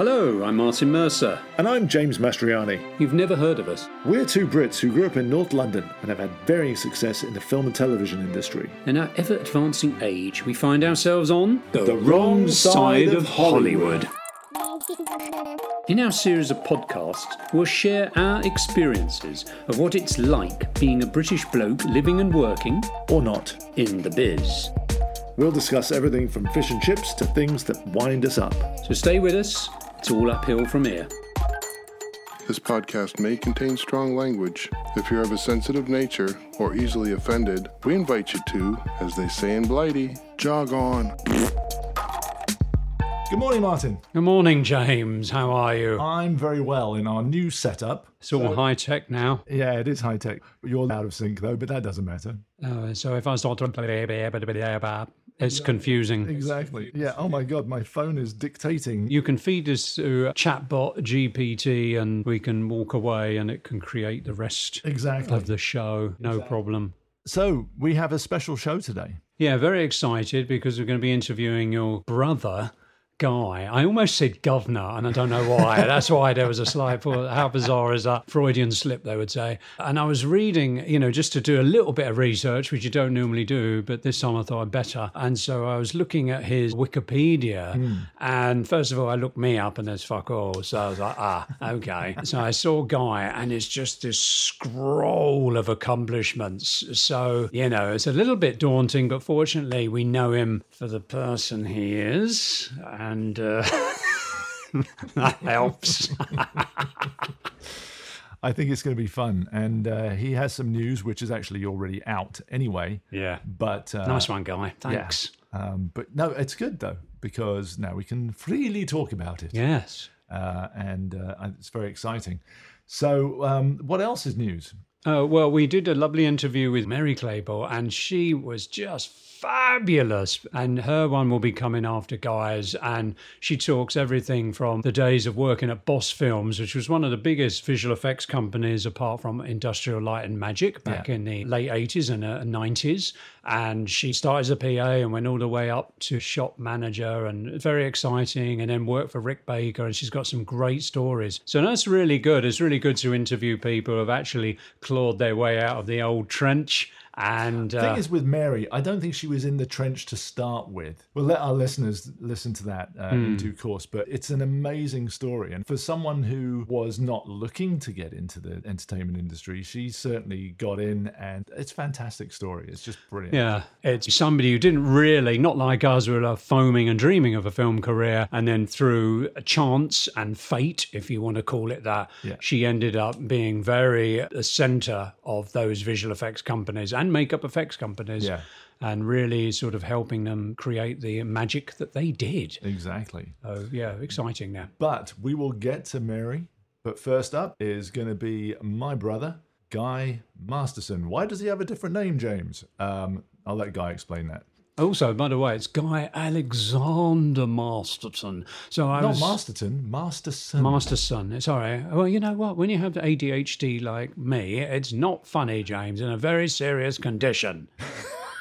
Hello, I'm Martin Mercer. And I'm James Mastroianni. You've never heard of us. We're two Brits who grew up in North London and have had varying success in the film and television industry. In our ever advancing age, we find ourselves on The wrong side of Hollywood. In our series of podcasts, we'll share our experiences of what it's like being a British bloke living and working Or not. in the biz. We'll discuss everything from fish and chips to things that wind us up. So stay with us, it's all uphill from here. This podcast may contain strong language. If you're of a sensitive nature or easily offended, we invite you to, as they say in Blighty, jog on. Good morning, Martin. Good morning, James. How are you? I'm very well in our new setup. It's all high tech now. Yeah, it is high tech. You're out of sync though, but that doesn't matter. Uh, so if I start to it's confusing. Exactly. Yeah. Oh my God, my phone is dictating. You can feed us through chatbot GPT and we can walk away and it can create the rest Exactly. of the show. No problem. So we have a special show today. Yeah, very excited because we're going to be interviewing your brother. Guy, I almost said governor, and I don't know why. That's why there was a slight. For how bizarre is that? Freudian slip, they would say. And I was reading, you know, just to do a little bit of research, which you don't normally do, but this time I thought I'd better. And so I was looking at his Wikipedia, and first of all, I looked me up, and there's fuck all. So I was like, ah, okay. so I saw Guy, and it's just this scroll of accomplishments. So you know, it's a little bit daunting, but fortunately, we know him for the person he is, and uh, that helps. I think it's going to be fun, and uh, he has some news which is actually already out anyway. yeah, But uh, nice one, Guy. yeah. Thanks. Um, but no, it's good though because now we can freely talk about it, Yes. uh, and uh, it's very exciting. So, um, what else is news? Uh, well, we did a lovely interview with Mary Clayborne, and she was just fabulous. And her one will be coming after Guy's, and she talks everything from the days of working at Boss Films, which was one of the biggest visual effects companies apart from Industrial Light and Magic back Yeah. in the late 80s and uh, 90s. And she started as a PA and went all the way up to shop manager, and very exciting. And then worked for Rick Baker, and she's got some great stories. So that's really good. It's really good to interview people who have actually clawed their way out of the old trench. And The uh, thing is with Mary, I don't think she was in the trench to start with. We'll let our listeners listen to that uh, Hmm. in due course, but it's an amazing story. And for someone who was not looking to get into the entertainment industry, she certainly got in, and it's a fantastic story. It's just brilliant. Yeah, it's somebody who didn't really, not like us, who are foaming and dreaming of a film career, and then through chance and fate, if you want to call it that, Yeah. she ended up being very at the centre of those visual effects companies and makeup effects companies, Yeah. and really sort of helping them create the magic that they did. Exactly. Oh, yeah, exciting now. But we will get to Mary. But first up is going to be my brother, Guy Masterson. Why does he have a different name, James? Um, I'll let Guy explain that. Also, by the way, it's Guy Alexander Masterton. So I Not was Masterton, Masterson. Masterson. It's all right. Well, you know what? When you have ADHD like me, it's not funny, James, in a very serious condition.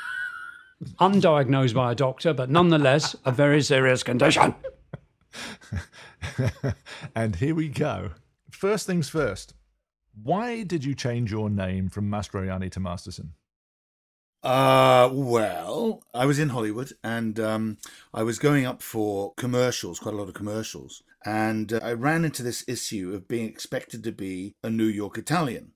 Undiagnosed by a doctor, but nonetheless a very serious condition. and here we go. First things first. Why did you change your name from Mastroianni to Masterson? Uh, well, I was in Hollywood and um, I was going up for commercials, quite a lot of commercials. And uh, I ran into this issue of being expected to be a New York Italian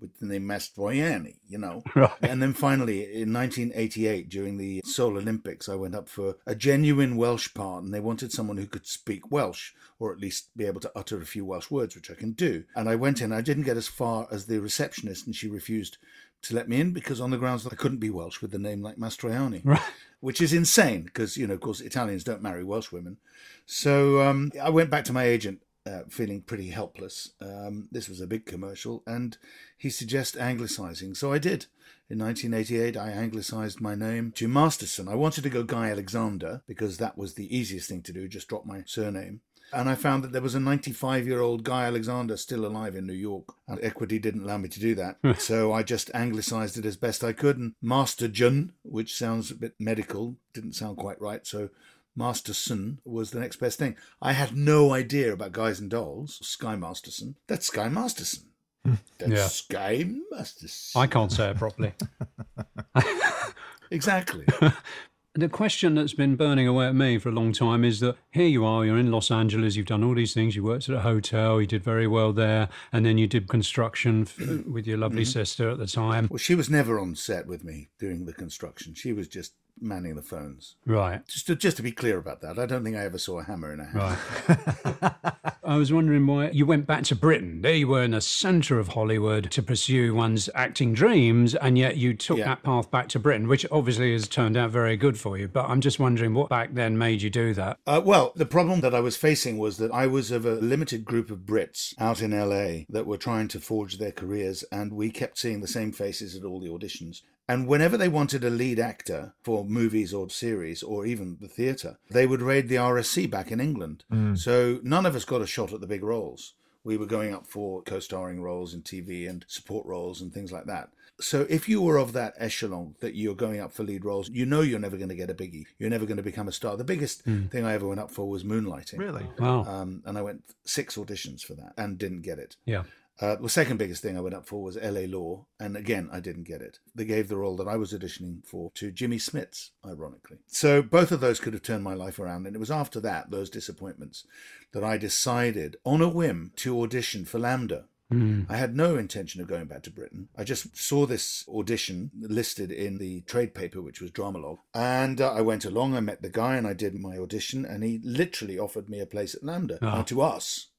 with the name Mastroianni, you know. Right. And then finally, in 1988, during the Seoul Olympics, I went up for a genuine Welsh part, and they wanted someone who could speak Welsh, or at least be able to utter a few Welsh words, which I can do. And I went in, I didn't get as far as the receptionist, and she refused to let me in because on the grounds that I couldn't be Welsh with a name like Mastroianni, Right. which is insane because, you know, of course, Italians don't marry Welsh women. So um, I went back to my agent uh, feeling pretty helpless. Um, this was a big commercial, and he suggested anglicising. So I did. In 1988, I anglicised my name to Masterson. I wanted to go Guy Alexander because that was the easiest thing to do, just drop my surname. And I found that there was a 95 year old Guy Alexander still alive in New York. And equity didn't allow me to do that. so I just anglicised it as best I could. And Master Jun, which sounds a bit medical, didn't sound quite right. So Masterson was the next best thing. I had no idea about Guys and Dolls, Sky Masterson. That's Sky Masterson. Hmm. That's Yeah. Sky Masterson. I can't say it properly. Exactly. The question that's been burning away at me for a long time is that here you are, you're in Los Angeles, you've done all these things, you worked at a hotel, you did very well there, and then you did construction f- with your lovely mm-hmm. sister at the time. well, she was never on set with me doing the construction. She was just manning the phones. Right. Just to, just to be clear about that, I don't think I ever saw a hammer in a hand. Right. I was wondering why you went back to Britain. There you were in the centre of Hollywood to pursue one's acting dreams, and yet you took Yeah. that path back to Britain, which obviously has turned out very good for you. But I'm just wondering what back then made you do that. Uh, well, the problem that I was facing was that I was of a limited group of Brits out in LA that were trying to forge their careers, and we kept seeing the same faces at all the auditions. And whenever they wanted a lead actor for movies or series or even the theatre, they would raid the RSC back in England. So none of us got a shot at the big roles. We were going up for co starring roles in TV and support roles and things like that. So if you were of that echelon that you're going up for lead roles, you know you're never going to get a biggie. You're never going to become a star. The biggest thing I ever went up for was moonlighting. Really? Wow. Um, and I went six auditions for that and didn't get it. yeah. Uh, the second biggest thing I went up for was LA Law, and again, I didn't get it. They gave the role that I was auditioning for to Jimmy Smits, ironically. So both of those could have turned my life around, and it was after that, those disappointments, that I decided on a whim to audition for LAMDA. I had no intention of going back to Britain. I just saw this audition listed in the trade paper, which was Drama-Logue. And uh, I went along, I met the guy, and I did my audition, and he literally offered me a place at LAMDA. Ah. Now, to us,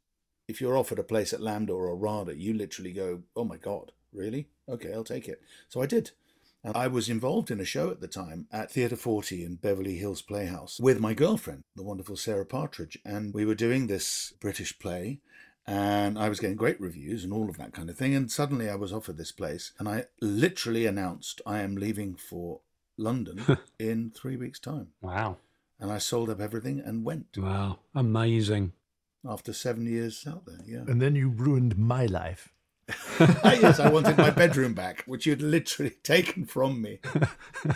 if you're offered a place at LAMDA or RADA, you literally go, oh my God, really? Okay, I'll take it. So I did. And I was involved in a show at the time at Theatre 40 in Beverly Hills Playhouse with my girlfriend, the wonderful Sarah Partridge. And we were doing this British play, and I was getting great reviews and all of that kind of thing. And suddenly I was offered this place, and I literally announced I am leaving for London in three weeks' time. Wow. And I sold up everything and went Wow. Amazing. After seven years out there. Yeah. And then you ruined my life. Ah, yes, I wanted my bedroom back, which you'd literally taken from me,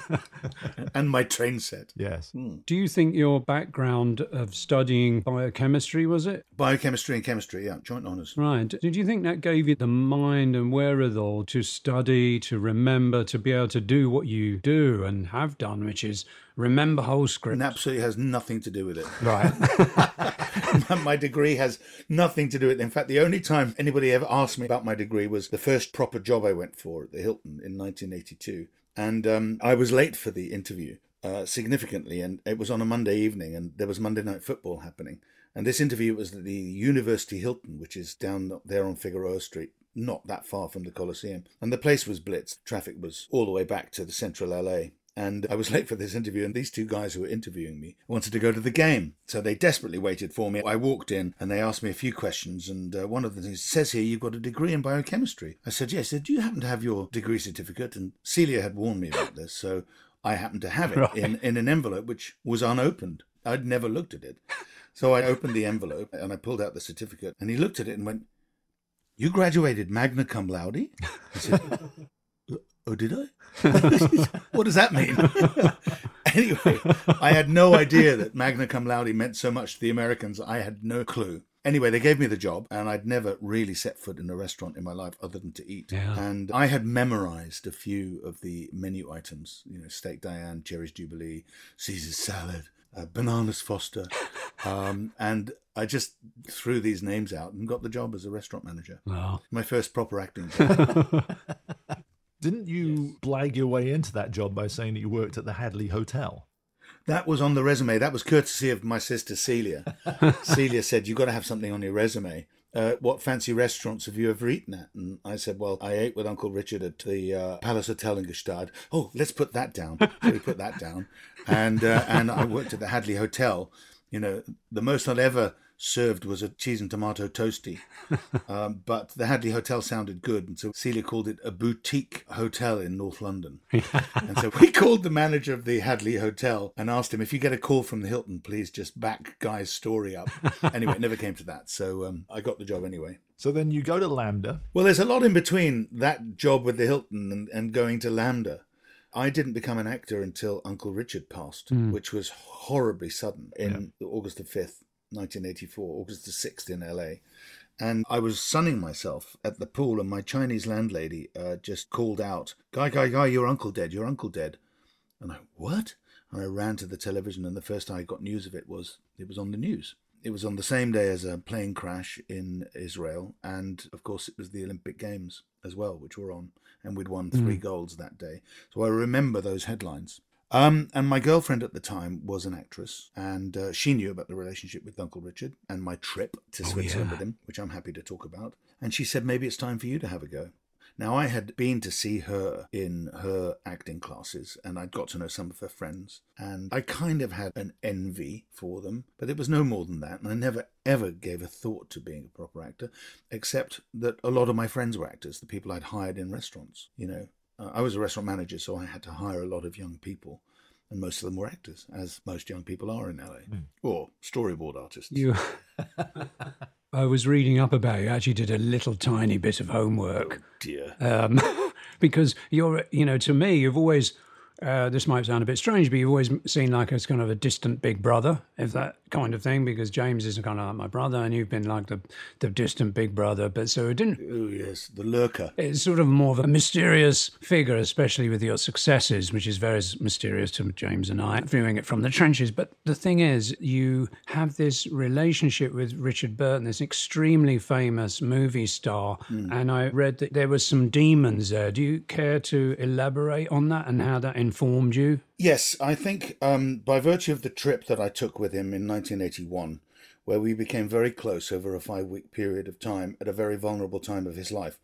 and my train set. Yes. Do you think your background of studying biochemistry was it? Biochemistry and chemistry, yeah, joint honours. Right. Did you think that gave you the mind and wherewithal to study, to remember, to be able to do what you do and have done, which is remember whole scripts? And absolutely has nothing to do with it. Right. my degree has nothing to do with it. In fact, the only time anybody ever asked me about my degree was the first proper job I went for at the Hilton in 1982. And um, I was late for the interview uh, significantly, and it was on a Monday evening, and there was Monday night football happening. And this interview was at the University Hilton, which is down there on Figueroa Street, not that far from the Coliseum. And the place was blitzed. Traffic was all the way back to the central LA. And I was late for this interview, and these two guys who were interviewing me wanted to go to the game. So they desperately waited for me. I walked in and they asked me a few questions. And uh, one of the things says here, you've got a degree in biochemistry. I said, yes. Said, do you happen to have your degree certificate? And Celia had warned me about this. So I happened to have it Right. in, in an envelope which was unopened. I'd never looked at it. So I opened the envelope and I pulled out the certificate. And he looked at it and went, You graduated magna cum laude? I said, Oh, did I? what does that mean? anyway, I had no idea that magna cum laude meant so much to the Americans. I had no clue. Anyway, they gave me the job, and I'd never really set foot in a restaurant in my life other than to eat. Yeah. And I had memorized a few of the menu items, you know, steak Diane, Cherries Jubilee, Caesar's salad, uh, bananas Foster. Um, and I just threw these names out and got the job as a restaurant manager. Wow. My first proper acting job. Didn't you blag your way into that job by saying that you worked at the Hadley Hotel? That was on the resume. That was courtesy of my sister Celia. Celia said, You've got to have something on your resume. Uh, what fancy restaurants have you ever eaten at? And I said, Well, I ate with Uncle Richard at the uh, Palace Hotel in Gstaad. Oh, let's put that down. So we put that down. And, uh, and I worked at the Hadley Hotel. You know, the most I'd ever served was a cheese and tomato toasty. Um, but the Hadley Hotel sounded good. And so Celia called it a boutique hotel in North London. And so we called the manager of the Hadley Hotel and asked him if you get a call from the Hilton, please just back Guy's story up. anyway, it never came to that. So um, I got the job anyway. So then you go to LAMDA. Well, there's a lot in between that job with the Hilton and, and going to LAMDA. I didn't become an actor until Uncle Richard passed, Mm. which was horribly sudden in August the 5th, 1984, August the 6th in LA. And I was sunning myself at the pool, and my Chinese landlady uh, just called out, Guy, Guy, Guy, your uncle dead, your uncle dead. And I, what? And I ran to the television, and the first I got news of it was it was on the news. It was on the same day as a plane crash in Israel, and of course, it was the Olympic Games as well, which were on, and we'd won three golds that day. So I remember those headlines. Um, and my girlfriend at the time was an actress, and uh, she knew about the relationship with Uncle Richard and my trip to Switzerland yeah. with him, which I'm happy to talk about. And she said, maybe it's time for you to have a go. Now, I had been to see her in her acting classes, and I'd got to know some of her friends, and I kind of had an envy for them, but it was no more than that, and I never ever gave a thought to being a proper actor, except that a lot of my friends were actors, the people I'd hired in restaurants. You know, uh, I was a restaurant manager, so I had to hire a lot of young people, and most of them were actors, as most young people are in LA, or storyboard artists. You. I was reading up about you. I Actually, did a little tiny bit of homework. Dear. um, because you're, you know, to me, you've always, uh, this might sound a bit strange, but you've always seen like as kind of a distant big brother, if that kind of thing, because James is kind of like my brother, and you've been like the, the distant big brother. But so it didn't, Oh, yes, the lurker. it's sort of more of a mysterious figure, especially with your successes, which is very mysterious to James and I, viewing it from the trenches. But the thing is, you have this relationship with Richard Burton, this extremely famous movie star. And I read that there were some demons there. Do you care to elaborate on that and how that informed you? Yes, I think um, by virtue of the trip that I took with him in 1981, where we became very close over a five week period of time at a very vulnerable time of his life,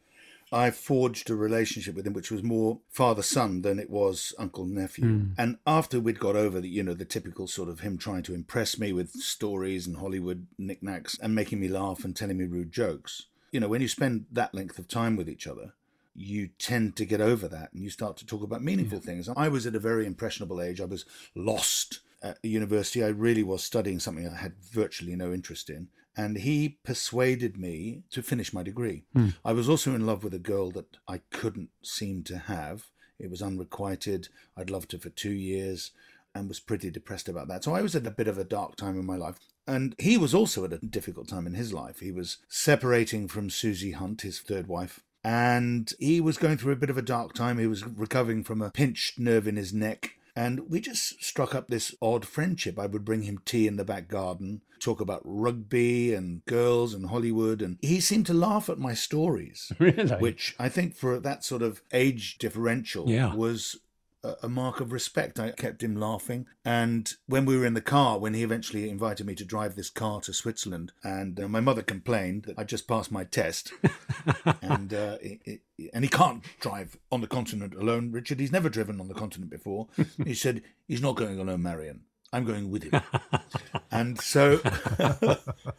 I forged a relationship with him which was more father son than it was uncle nephew. And after we'd got over the, you know, the typical sort of him trying to impress me with stories and Hollywood knickknacks and making me laugh and telling me rude jokes, you know, when you spend that length of time with each other, you tend to get over that and you start to talk about meaningful things. I was at a very impressionable age. I was lost at university. I really was studying something I had virtually no interest in. And he persuaded me to finish my degree. Hmm. I was also in love with a girl that I couldn't seem to have. It was unrequited. I'd loved her for two years and was pretty depressed about that. So I was at a bit of a dark time in my life. And he was also at a difficult time in his life. He was separating from Suzy Hunt, his third wife, and he was going through a bit of a dark time. He was recovering from a pinched nerve in his neck. And we just struck up this odd friendship. I would bring him tea in the back garden, talk about rugby and girls and Hollywood. And he seemed to laugh at my stories, Really? which I think for that sort of age differential Yeah. was a, mark of respect. I kept him laughing. And when we were in the car, when he eventually invited me to drive this car to Switzerland, and uh, my mother complained that I just passed my test, and uh, it, it, and he can't drive on the continent alone. Richard, he's never driven on the continent before. He said he's not going alone, Marion. I'm going with him. and so,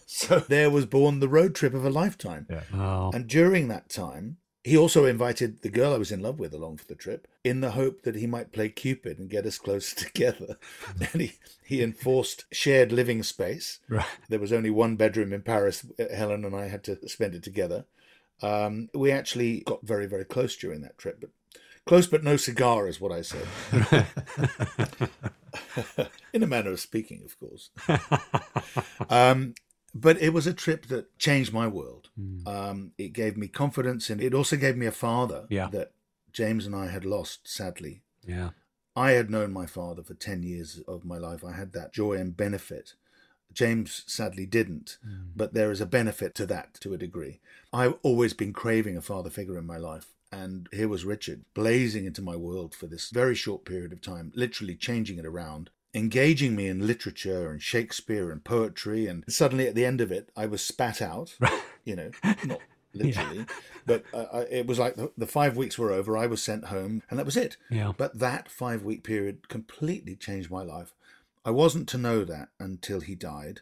so there was born the road trip of a lifetime. Oh, And during that time, he also invited the girl I was in love with along for the trip in the hope that he might play Cupid and get us closer together. and he, he enforced shared living space. right. There was only one bedroom in Paris. Helen and I had to spend it together. Um, we actually got very, very close during that trip, but close but no cigar is what I said. in a manner of speaking, of course. um, but it was a trip that changed my world. Um, it gave me confidence, and it also gave me a father Yeah. that James and I had lost, sadly. Yeah. I had known my father for 10 years of my life. I had that joy and benefit. James sadly didn't, but there is a benefit to that to a degree. I've always been craving a father figure in my life. And here was Richard blazing into my world for this very short period of time, literally changing it around, engaging me in literature and Shakespeare and poetry. And suddenly at the end of it, I was spat out, you know, not literally, but uh, I- it was like the, the five weeks were over. I was sent home, and that was it. Yeah. But that five week period completely changed my life. I wasn't to know that until he died.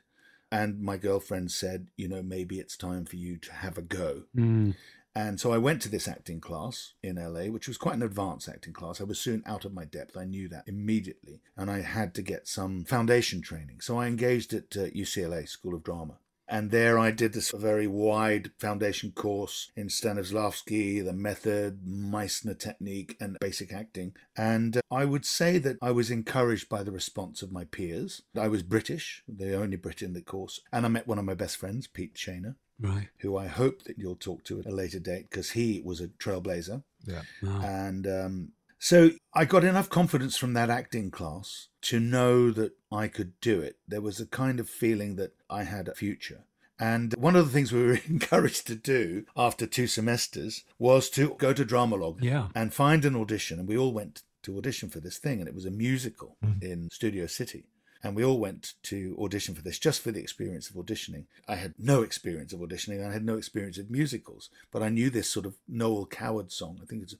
And my girlfriend said, you know, maybe it's time for you to have a go. Mm. And so I went to this acting class in LA, which was quite an advanced acting class. I was soon out of my depth. I knew that immediately. And I had to get some foundation training. So I engaged at uh, UCLA School of Drama. And there I did this very wide foundation course in Stanislavski, the method, Meissner technique, and basic acting. And uh, I would say that I was encouraged by the response of my peers. I was British, the only Brit in the course. And I met one of my best friends, Pete Shaner, Right. who I hope that you'll talk to at a later date because he was a trailblazer. Yeah. And um, so I got enough confidence from that acting class to know that I could do it. There was a kind of feeling that I had a future. And one of the things we were encouraged to do after two semesters was to go to Drama-Logue Yeah. and find an audition. And we all went to audition for this thing, and it was a musical in Studio City. And we all went to audition for this just for the experience of auditioning. I had no experience of auditioning. I had no experience of musicals, but I knew this sort of Noel Coward song. I think it's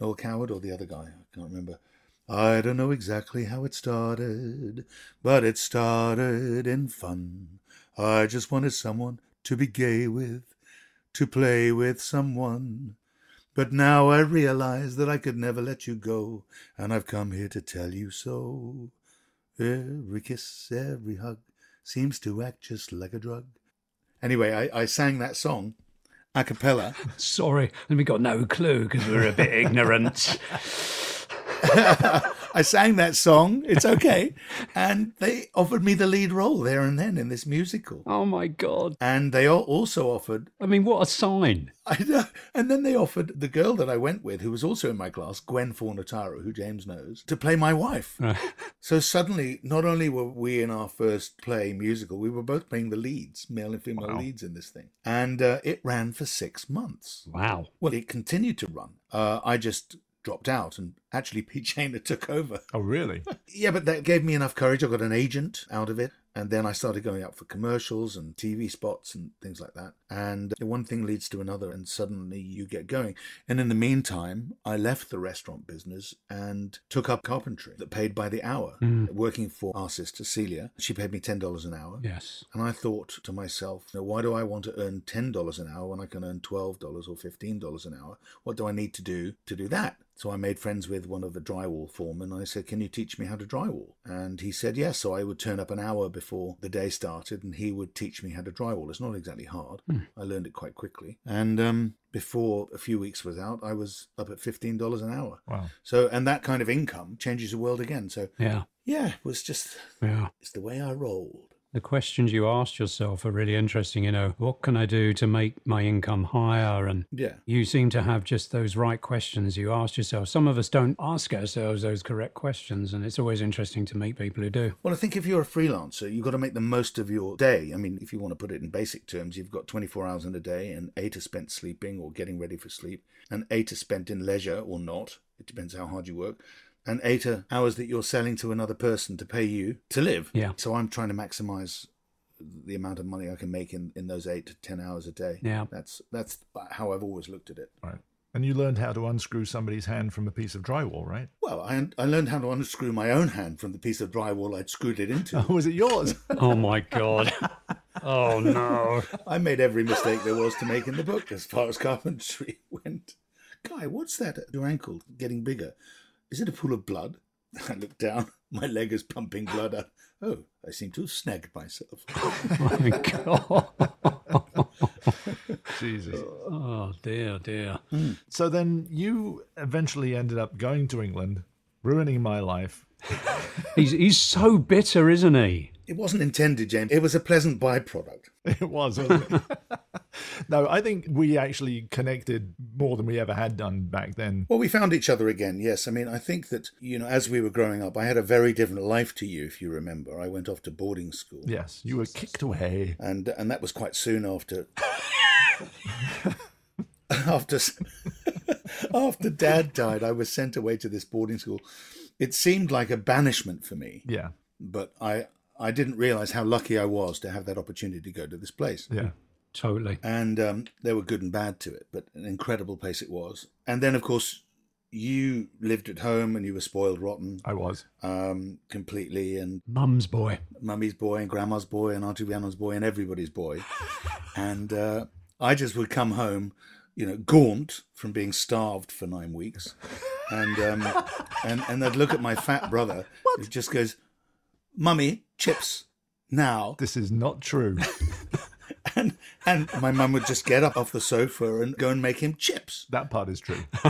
Noel Coward or the other guy. I can't remember. I don't know exactly how it started, but it started in fun. I just wanted someone to be gay with, to play with someone. But now I realize that I could never let you go, and I've come here to tell you so. Every kiss, every hug seems to act just like a drug. Anyway, I, I sang that song a cappella. Sorry, and we got no clue because we were a bit ignorant. I sang that song. It's okay. And they offered me the lead role there and then in this musical. Oh my god! And they also offered, I mean, what a sign! I know, and then they offered the girl that I went with, who was also in my class, Gwen Fornataro, who James knows, to play my wife. So suddenly, not only were we in our first play musical, we were both playing the leads, male and female leads in this thing. And uh, it ran for six months. Wow. Well, it continued to run. Uh, I just dropped out, and actually, Pete Shaner took over. Oh, really? Yeah, but that gave me enough courage. I got an agent out of it. And then I started going out for commercials and TV spots and things like that. And one thing leads to another, and suddenly you get going. And in the meantime, I left the restaurant business and took up carpentry that paid by the hour, mm. working for our sister Celia. She paid me $10 an hour. Yes. And I thought to myself, "Now, why do I want to earn $10 an hour when I can earn $12 or $15 an hour? What do I need to do to do that? So I made friends with one of the drywall foremen. I said, Can you teach me how to drywall? And he said, Yes. So I would turn up an hour before the day started and he would teach me how to drywall. It's not exactly hard. I learned it quite quickly. And um, before a few weeks was out, I was up at $15 an hour. Wow. So, and that kind of income changes the world again. So, Yeah. yeah, it was just, Yeah. it's the way I rolled. The questions you asked yourself are really interesting. You know, what can I do to make my income higher? And Yeah. you seem to have just those right questions you asked yourself. Some of us don't ask ourselves those correct questions, and it's always interesting to meet people who do. Well, I think if you're a freelancer, you've got to make the most of your day. I mean, if you want to put it in basic terms, you've got 24 hours in a day, and eight are spent sleeping or getting ready for sleep, and eight are spent in leisure or not. It depends how hard you work. And eight are hours that you're selling to another person to pay you to live. Yeah. So I'm trying to maximize the amount of money I can make in, in those eight to 10 hours a day. Yeah. That's, that's how I've always looked at it. Right. And you learned how to unscrew somebody's hand from a piece of drywall, right? Well, I, I learned how to unscrew my own hand from the piece of drywall I'd screwed it into. Oh, was it yours? Oh my God. Oh no. I made every mistake there was to make in the book as far as carpentry went. Guy, what's that at your ankle getting bigger? Is it a pool of blood? I look down. My leg is pumping blood out. Oh, I seem to have snagged myself. Oh my God. Jesus. Oh dear, dear. Hmm. So then you eventually ended up going to England, ruining my life. He's he's so bitter, isn't he? It wasn't intended, James. It was a pleasant byproduct. It was. Wasn't it? no, I think we actually connected more than we ever had done back then. Well, we found each other again, yes. I mean, I think that, you know, as we were growing up, I had a very different life to you, if you remember. I went off to boarding school. Yes, you were kicked away. and and that was quite soon after after after dad died i was sent away to this boarding school it seemed like a banishment for me Yeah, but i i didn't realize how lucky i was to have that opportunity to go to this place yeah. Totally. and um, there were good and bad to it but an incredible place it was and then of course you lived at home and you were spoiled rotten I was. um, completely and Mum's boy. mummy's boy and grandma's boy and auntie Rhiannon's boy and everybody's boy. and uh, I just would come home, you know, gaunt from being starved for nine weeks, and um, and and I'd look at my fat brother who just goes, "Mummy, chips now," This is not true. And and my mum would just get up off the sofa and go and make him chips. That part is true.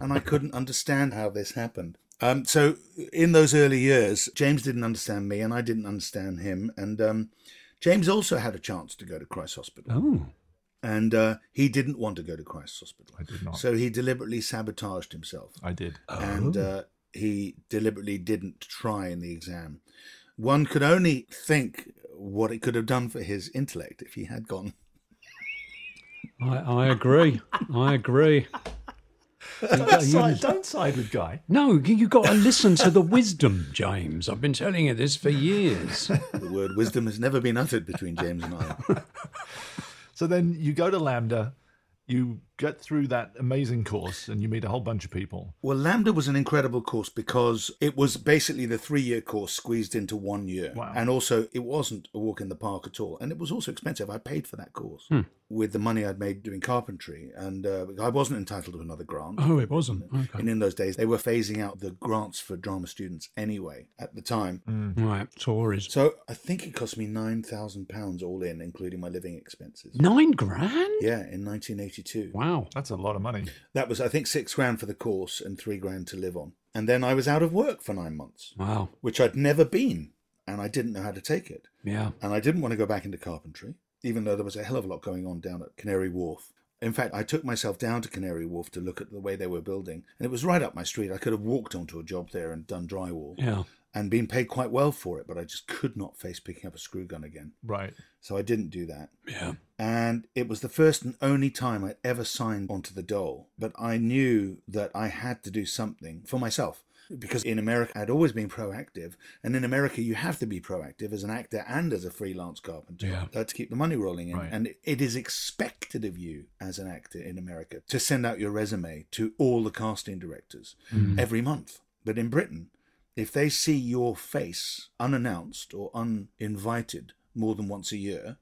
and I couldn't understand how this happened. Um, so in those early years, James didn't understand me, and I didn't understand him. And um, James also had a chance to go to Christ's Hospital, Oh, and uh, he didn't want to go to Christ's Hospital. I did not. So he deliberately sabotaged himself, I did. and uh, he deliberately didn't try in the exam. One could only think what it could have done for his intellect if he had gone. I, I agree. I agree. Don't side, don't side with Guy. No, you you got to listen to the wisdom, James. I've been telling you this for years. The word wisdom has never been uttered between James and I. So then you go to LAMDA, you get through that amazing course, and you meet a whole bunch of people. Well, LAMDA was an incredible course because it was basically the three year course squeezed into one year. Wow. And also, it wasn't a walk in the park at all. And it was also expensive. I paid for that course Hmm. With the money I'd made doing carpentry. And uh, I wasn't entitled to another grant. Oh, it wasn't. Okay. And in those days, they were phasing out the grants for drama students anyway at the time. Right, Tories. So I think it cost me £9,000 all in, including my living expenses. Nine grand? Yeah, in 1982. Wow. That's a lot of money. That was, I think, six grand for the course and three grand to live on. And then I was out of work for nine months, Wow. which I'd never been, and I didn't know how to take it. Yeah. And I didn't want to go back into carpentry, even though there was a hell of a lot going on down at Canary Wharf. In fact, I took myself down to Canary Wharf to look at the way they were building, and it was right up my street. I could have walked onto a job there and done drywall Yeah. and been paid quite well for it, but I just could not face picking up a screw gun again. Right. So I didn't do that. Yeah. And it was the first and only time I'd ever signed onto the dole. But I knew that I had to do something for myself. Because in America, I'd always been proactive. And in America, you have to be proactive as an actor and as a freelance carpenter Yeah. uh, to keep the money rolling in. Right. And it is expected of you as an actor in America to send out your resume to all the casting directors every month. But in Britain, if they see your face unannounced or uninvited more than once a year,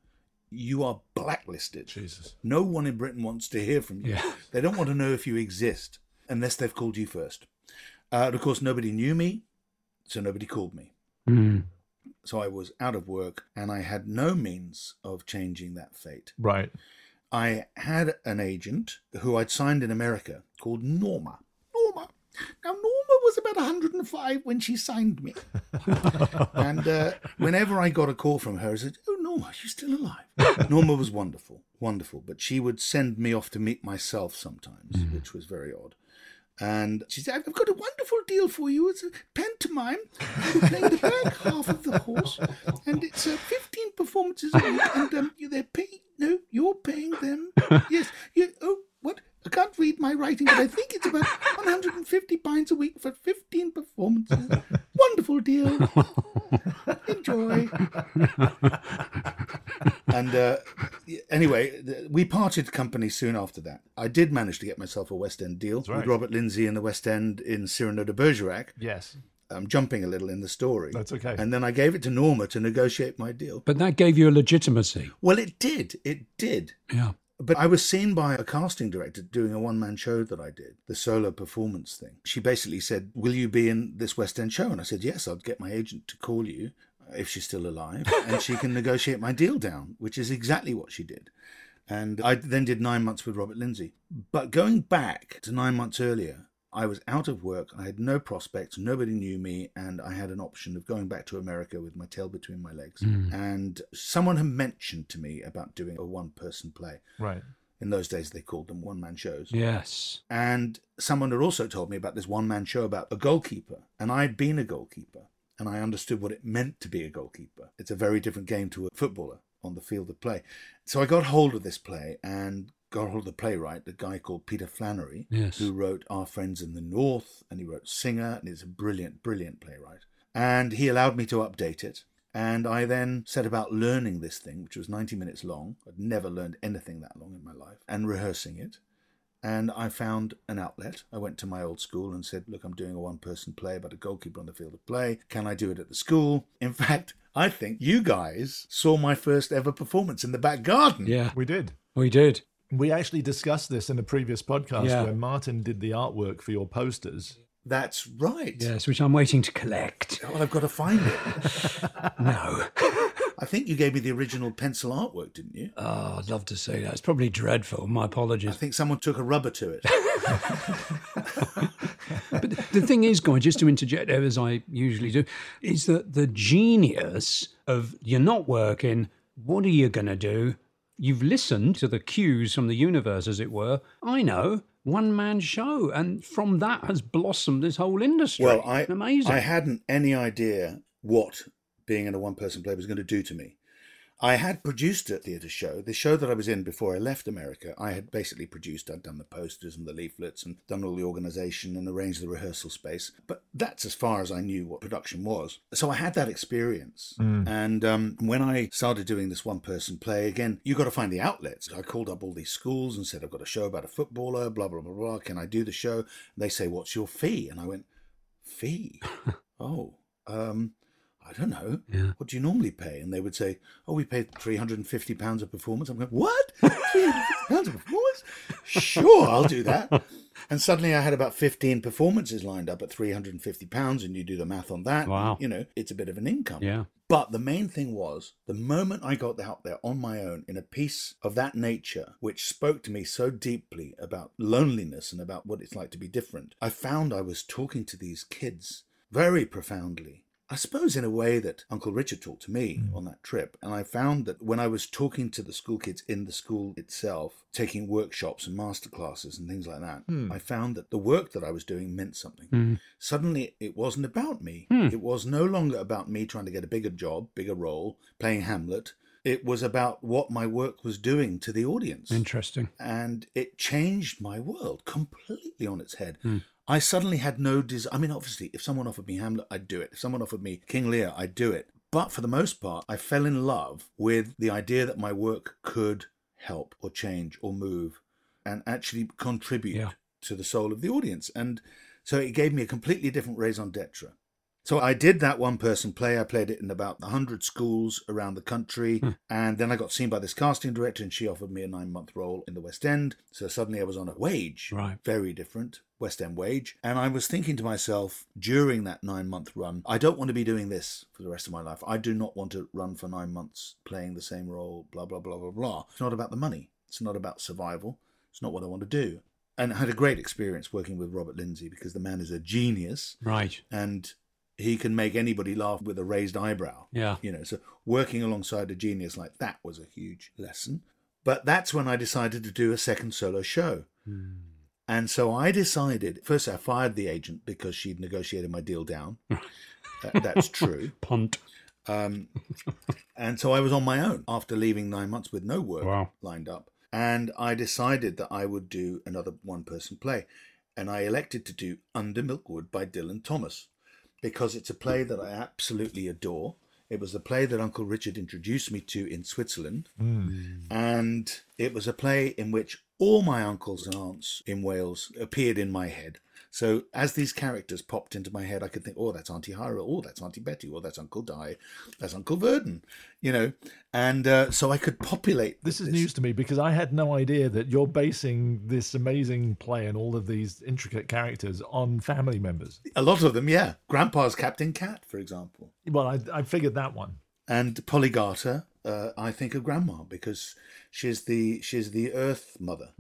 you are blacklisted. Jesus. No one in Britain wants to hear from you. Yeah. They don't want to know if you exist unless they've called you first. Uh, and of course, nobody knew me, so nobody called me. Mm. So I was out of work and I had no means of changing that fate. Right. I had an agent who I'd signed in America called Norma. Norma. Now, Norma was about 105 when she signed me. and uh, whenever I got a call from her, I said, Oh, Norma, you're still alive. Norma was wonderful, wonderful. But she would send me off to meet myself sometimes, which was very odd. And she said, I've got a wonderful deal for you. It's a pantomime. You're playing the back half of the horse. And it's uh, 15 performances a week. And um, they're paying. No, you're paying them. Yes. You, oh, what? I can't read my writing, but I think it's about 150 pounds a week for 15 performances. Wonderful deal. Enjoy. and uh, anyway, we parted company soon after that. I did manage to get myself a West End deal right. with Robert Lindsay in the West End in Cyrano de Bergerac. Yes. I'm jumping a little in the story. That's okay. And then I gave it to Norma to negotiate my deal. But that gave you a legitimacy. Well, it did. It did. Yeah. But I was seen by a casting director doing a one man show that I did, the solo performance thing. She basically said, Will you be in this West End show? And I said, Yes, I'll get my agent to call you if she's still alive and she can negotiate my deal down, which is exactly what she did. And I then did nine months with Robert Lindsay. But going back to nine months earlier, I was out of work. I had no prospects. Nobody knew me. And I had an option of going back to America with my tail between my legs. Hmm. And someone had mentioned to me about doing a one person play. Right. In those days, they called them one man shows. Yes. And someone had also told me about this one man show about a goalkeeper. And I'd been a goalkeeper and I understood what it meant to be a goalkeeper. It's a very different game to a footballer on the field of play. So I got hold of this play and got hold of the playwright, the guy called Peter Flannery, Yes. who wrote Our Friends in the North and he wrote Singer and he's a brilliant, brilliant playwright. And he allowed me to update it. And I then set about learning this thing, which was 90 minutes long. I'd never learned anything that long in my life, and rehearsing it. And I found an outlet. I went to my old school and said, Look, I'm doing a one person play about a goalkeeper on the field of play. Can I do it at the school? In fact, I think you guys saw my first ever performance in the back garden. Yeah. We did. We did. We actually discussed this in a previous podcast Yeah. where Martin did the artwork for your posters. That's right. Yes, which I'm waiting to collect. Well, I've got to find it. No. I think you gave me the original pencil artwork, didn't you? Oh, I'd love to see that. It's probably dreadful. My apologies. I think someone took a rubber to it. But the thing is, Guy, just to interject there, as I usually do, is that the genius of you're not working, what are you going to do? You've listened to the cues from the universe, as it were. I know, one man show. And from that has blossomed this whole industry. Well, I Amazing. I hadn't any idea what being in a one person play was going to do to me. I had produced a theatre show. The show that I was in before I left America, I had basically produced. I'd done the posters and the leaflets and done all the organisation and arranged the rehearsal space. But that's as far as I knew what production was. So I had that experience. And um, when I started doing this one person play, again, you've got to find the outlets. I called up all these schools and said, I've got a show about a footballer, blah, blah, blah, blah. Can I do the show? And they say, What's your fee? And I went, Fee? oh, um, I don't know. Yeah. What do you normally pay? And they would say, Oh, we pay three hundred and fifty pounds a performance. I'm going, What? Three hundred and fifty pounds a performance? Sure, I'll do that. And suddenly I had about fifteen performances lined up at three hundred and fifty pounds, and you do the math on that. Wow. You know, it's a bit of an income. yeah. But the main thing was the moment I got out there on my own in a piece of that nature, which spoke to me so deeply about loneliness and about what it's like to be different, I found I was talking to these kids very profoundly. I suppose in a way that Uncle Richard talked to me hmm. on that trip. And I found that when I was talking to the school kids in the school itself, taking workshops and masterclasses and things like that, hmm. I found that the work that I was doing meant something. Hmm. Suddenly it wasn't about me. It was no longer about me trying to get a bigger job, bigger role, playing Hamlet. It was about what my work was doing to the audience Interesting. and it changed my world completely on its head. Hmm. I suddenly had no desire. I mean, obviously, if someone offered me Hamlet, I'd do it. If someone offered me King Lear, I'd do it. But for the most part, I fell in love with the idea that my work could help or change or move and actually contribute Yeah. to the soul of the audience. And so it gave me a completely different raison d'etre. So I did that one person play. I played it in about 100 schools around the country. Hmm. And then I got seen by this casting director and she offered me a nine month role in the West End. So suddenly I was on a wage. Right. Very different West End wage. And I was thinking to myself during that nine month run, I don't want to be doing this for the rest of my life. I do not want to run for nine months playing the same role, blah, blah, blah, blah, blah. It's not about the money. It's not about survival. It's not what I want to do. And I had a great experience working with Robert Lindsay because the man is a genius Right. and he can make anybody laugh with a raised eyebrow. Yeah. You know, so working alongside a genius like that was a huge lesson. But that's when I decided to do a second solo show. And so I decided first, I fired the agent because she'd negotiated my deal down. That- that's true. Punt. Um, and so I was on my own after leaving nine months with no work Wow. lined up. And I decided that I would do another one person play. And I elected to do Under Milkwood by Dylan Thomas because it's a play that I absolutely adore. It was the play that Uncle Richard introduced me to in Switzerland. Mm. And it was a play in which all my uncles and aunts in Wales appeared in my head. So as these characters popped into my head, I could think, oh, that's Auntie Hira, oh, that's Auntie Betty, oh, that's Uncle Dai, that's Uncle Verdon, you know. And uh, so I could populate. This is news to me because I had no idea that you're basing this amazing play and all of these intricate characters on family members. A lot of them, yeah. Grandpa's Captain Cat, for example. Well, I, I figured that one. and Polly Garter, uh, I think of Grandma because she's the she's the Earth Mother,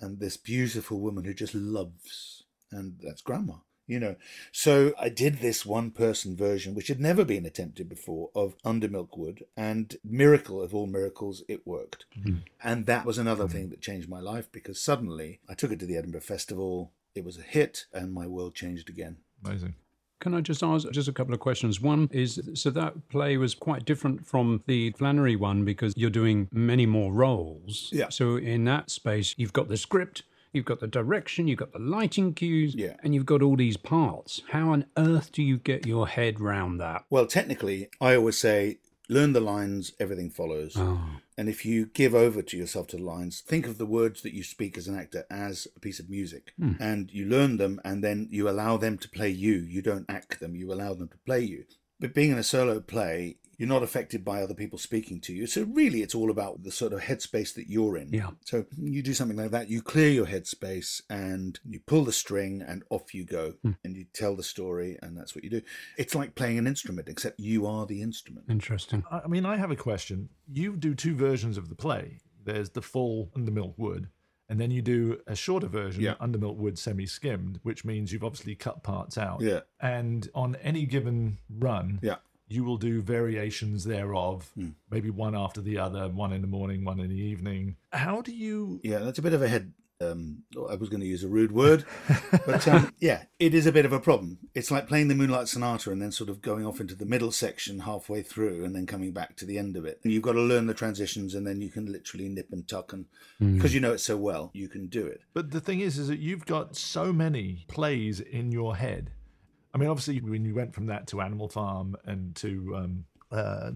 and this beautiful woman who just loves, and that's Grandma. You know, so I did this one person version, which had never been attempted before, of Under Milkwood, and miracle of all miracles, it worked. Hmm. And that was another hmm. thing that changed my life because suddenly I took it to the Edinburgh Festival, it was a hit, and my world changed again. Amazing. Can I just ask just a couple of questions? One is so that play was quite different from the Flannery one because you're doing many more roles. Yeah. So in that space, you've got the script, you've got the direction, you've got the lighting cues, Yeah. and you've got all these parts. How on earth do you get your head round that? Well, technically, I always say learn the lines, everything follows. Oh, And if you give over to yourself to the lines, think of the words that you speak as an actor as a piece of music. Hmm. And you learn them and then you allow them to play you. You don't act them, you allow them to play you. But being in a solo play, you're not affected by other people speaking to you. So really, it's all about the sort of headspace that you're in. Yeah. So you do something like that, you clear your headspace and you pull the string and off you go hmm. and you tell the story and that's what you do. It's like playing an instrument, except you are the instrument. Interesting. I I mean, I have a question. You do two versions of the play. There's the full Under Milk Wood, and then you do a shorter version, Yeah. Under Milk Wood semi skimmed, which means you've obviously cut parts out. Yeah. And on any given run, Yeah. You will do variations thereof, Hmm. maybe one after the other, one in the morning, one in the evening. How do you Yeah, that's a bit of a head. Um, I was going to use a rude word, but um, yeah, it is a bit of a problem. It's like playing the Moonlight Sonata and then sort of going off into the middle section halfway through and then coming back to the end of it. And you've got to learn the transitions and then you can literally nip and tuck and because you know it so well, you can do it. But the thing is, is that you've got so many plays in your head. I mean, obviously, when you went from that to Animal Farm and to, um, uh,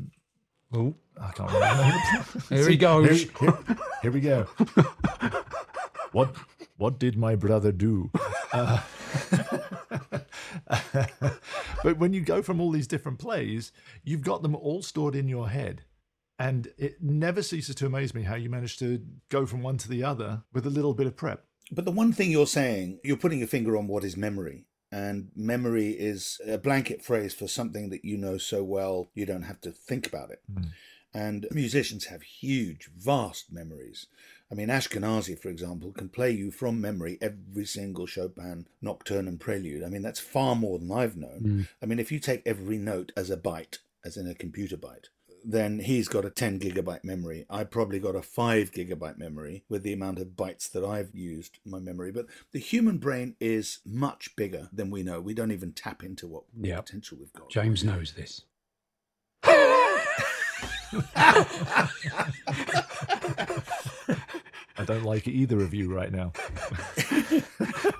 Oh, I can't remember. here he goes. Here, here- here we go. what What did my brother do? Uh, but when you go from all these different plays, you've got them all stored in your head. And it never ceases to amaze me how you manage to go from one to the other with a little bit of prep. But the one thing you're saying, you're putting your finger on what is memory. And memory is a blanket phrase for something that you know so well you don't have to think about it. Hmm. And musicians have huge, vast memories. I mean, Ashkenazy, for example, can play you from memory every single Chopin nocturne and prelude. I mean, that's far more than I've known. Hmm. I mean, if you take every note as a byte, as in a computer byte, then he's got a 10 gigabyte memory. I probably got a 5 gigabyte memory with the amount of bytes that I've used my memory. But the human brain is much bigger than we know. We don't even tap into what Yeah. potential we've got. James knows this. I don't like either of you right now.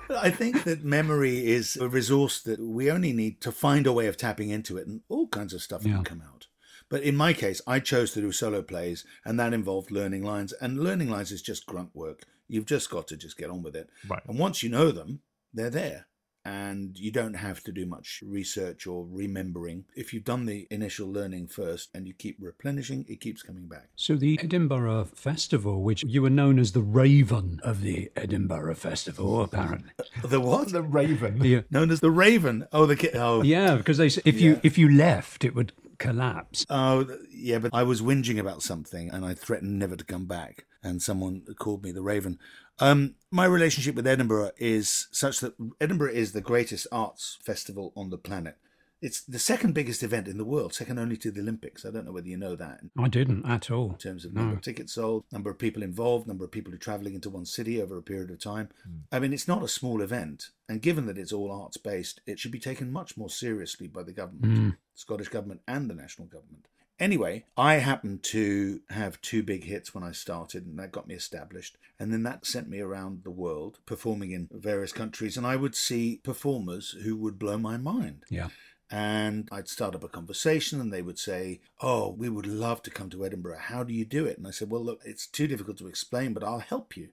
I think that memory is a resource that we only need to find a way of tapping into it, and all kinds of stuff Yeah. can come out. But in my case, I chose to do solo plays, and that involved learning lines. And learning lines is just grunt work. You've just got to just get on with it. Right. And once you know them, they're there. And you don't have to do much research or remembering. If you've done the initial learning first and you keep replenishing, it keeps coming back. So the Edinburgh Festival, which you were known as the Raven of the Edinburgh Festival, apparently. Uh, the what? The Raven. Yeah, Known as the Raven. Oh, the ki- oh, yeah, because they s- if you if you left, it would collapse. Oh, yeah, but I was whinging about something and I threatened never to come back. And someone called me the Raven. Um, my relationship with Edinburgh is such that Edinburgh is the greatest arts festival on the planet. It's the second biggest event in the world, second only to the Olympics. I don't know whether you know that I didn't at all. In terms of number of tickets sold, number of people involved, number of people who are traveling into one city over a period of time. Hmm. I mean, it's not a small event. And given that it's all arts based, it should be taken much more seriously by the government, hmm. Scottish government and the national government. Anyway, I happened to have two big hits when I started, and that got me established. And then that sent me around the world, performing in various countries, and I would see performers who would blow my mind. Yeah. And I'd start up a conversation and they would say, Oh, we would love to come to Edinburgh. How do you do it? And I said, Well, look, it's too difficult to explain, but I'll help you.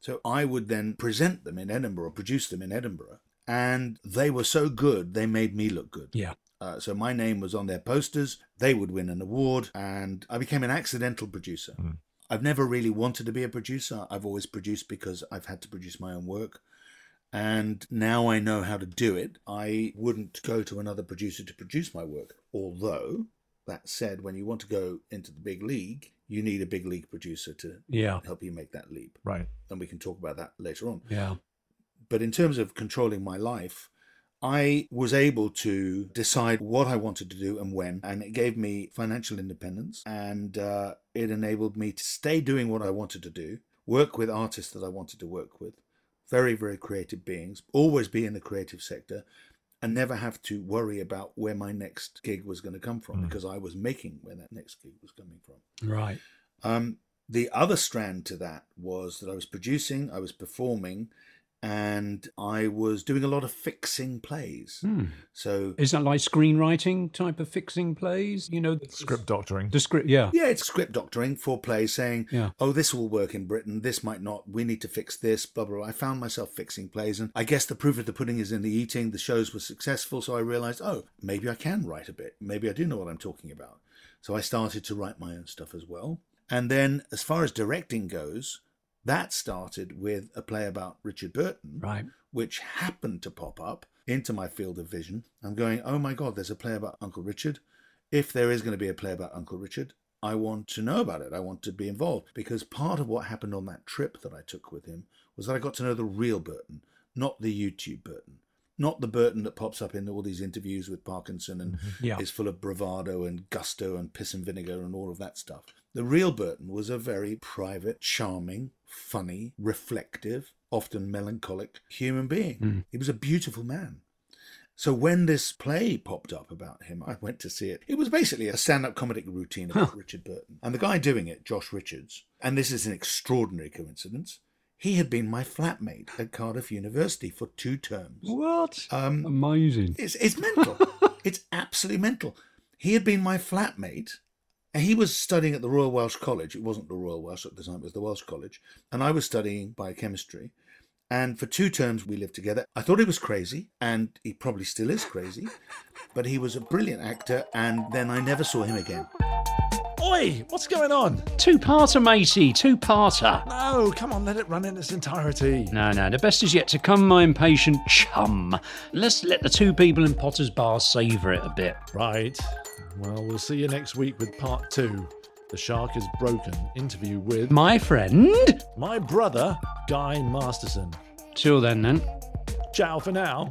So I would then present them in Edinburgh, or produce them in Edinburgh. And they were so good, they made me look good. Yeah. Uh, so my name was on their posters. They would win an award, and I became an accidental producer. I've never really wanted to be a producer. I've always produced because I've had to produce my own work. And now I know how to do it. I wouldn't go to another producer to produce my work. Although, that said, when you want to go into the big league, you need a big league producer to Yeah. help you make that leap. Right. And we can talk about that later on. Yeah. But in terms of controlling my life, I was able to decide what I wanted to do and when, and it gave me financial independence and uh, it enabled me to stay doing what I wanted to do, work with artists that I wanted to work with, very, very creative beings, always be in the creative sector, and never have to worry about where my next gig was going to come from because I was making where that next gig was coming from. Right. Um, the other strand to that was that I was producing, I was performing, and I was doing a lot of fixing plays. Hmm. So Is that like screenwriting type of fixing plays? You know, Script doctoring. the script. Yeah. yeah, it's script doctoring for plays, saying, Yeah. "Oh, this will work in Britain. This might not. We need to fix this." Blah blah. blah. I found myself fixing plays, and I guess the proof of the pudding is in the eating. The shows were successful, so I realised, oh, maybe I can write a bit. Maybe I do know what I'm talking about. So I started to write my own stuff as well. And then, as far as directing goes, that started with a play about Richard Burton, Right. which happened to pop up into my field of vision. I'm going, oh my God, there's a play about Uncle Richard. If there is going to be a play about Uncle Richard, I want to know about it. I want to be involved because part of what happened on that trip that I took with him was that I got to know the real Burton, not the YouTube Burton. Not the Burton that pops up in all these interviews with Parkinson and mm-hmm. Yeah. is full of bravado and gusto and piss and vinegar and all of that stuff. The real Burton was a very private, charming, funny, reflective, often melancholic human being. He was a beautiful man. So when this play popped up about him, I went to see it. It was basically a stand-up comedic routine about Richard Burton. And the guy doing it, Josh Richards, and this is an extraordinary coincidence, he had been my flatmate at Cardiff University for two terms. What? Um, Amazing. it's, it's mental. it's absolutely mental. He had been my flatmate. And He was studying at the Royal Welsh College. It wasn't the Royal Welsh at the time, it was the Welsh College. And I was studying biochemistry. And for two terms, we lived together. I thought he was crazy, and he probably still is crazy, but he was a brilliant actor. And then I never saw him again. Oi, what's going on? Two-parter, matey. Two-parter. No, come on, let it run in its entirety. No, no, the best is yet to come, my impatient chum. Let's let the two people in Potters Bar savour it a bit. Right. Well, we'll see you next week with part two. The Shark is Broken interview with My friend. my brother, Guy Masterson. Till then, then. Ciao for now.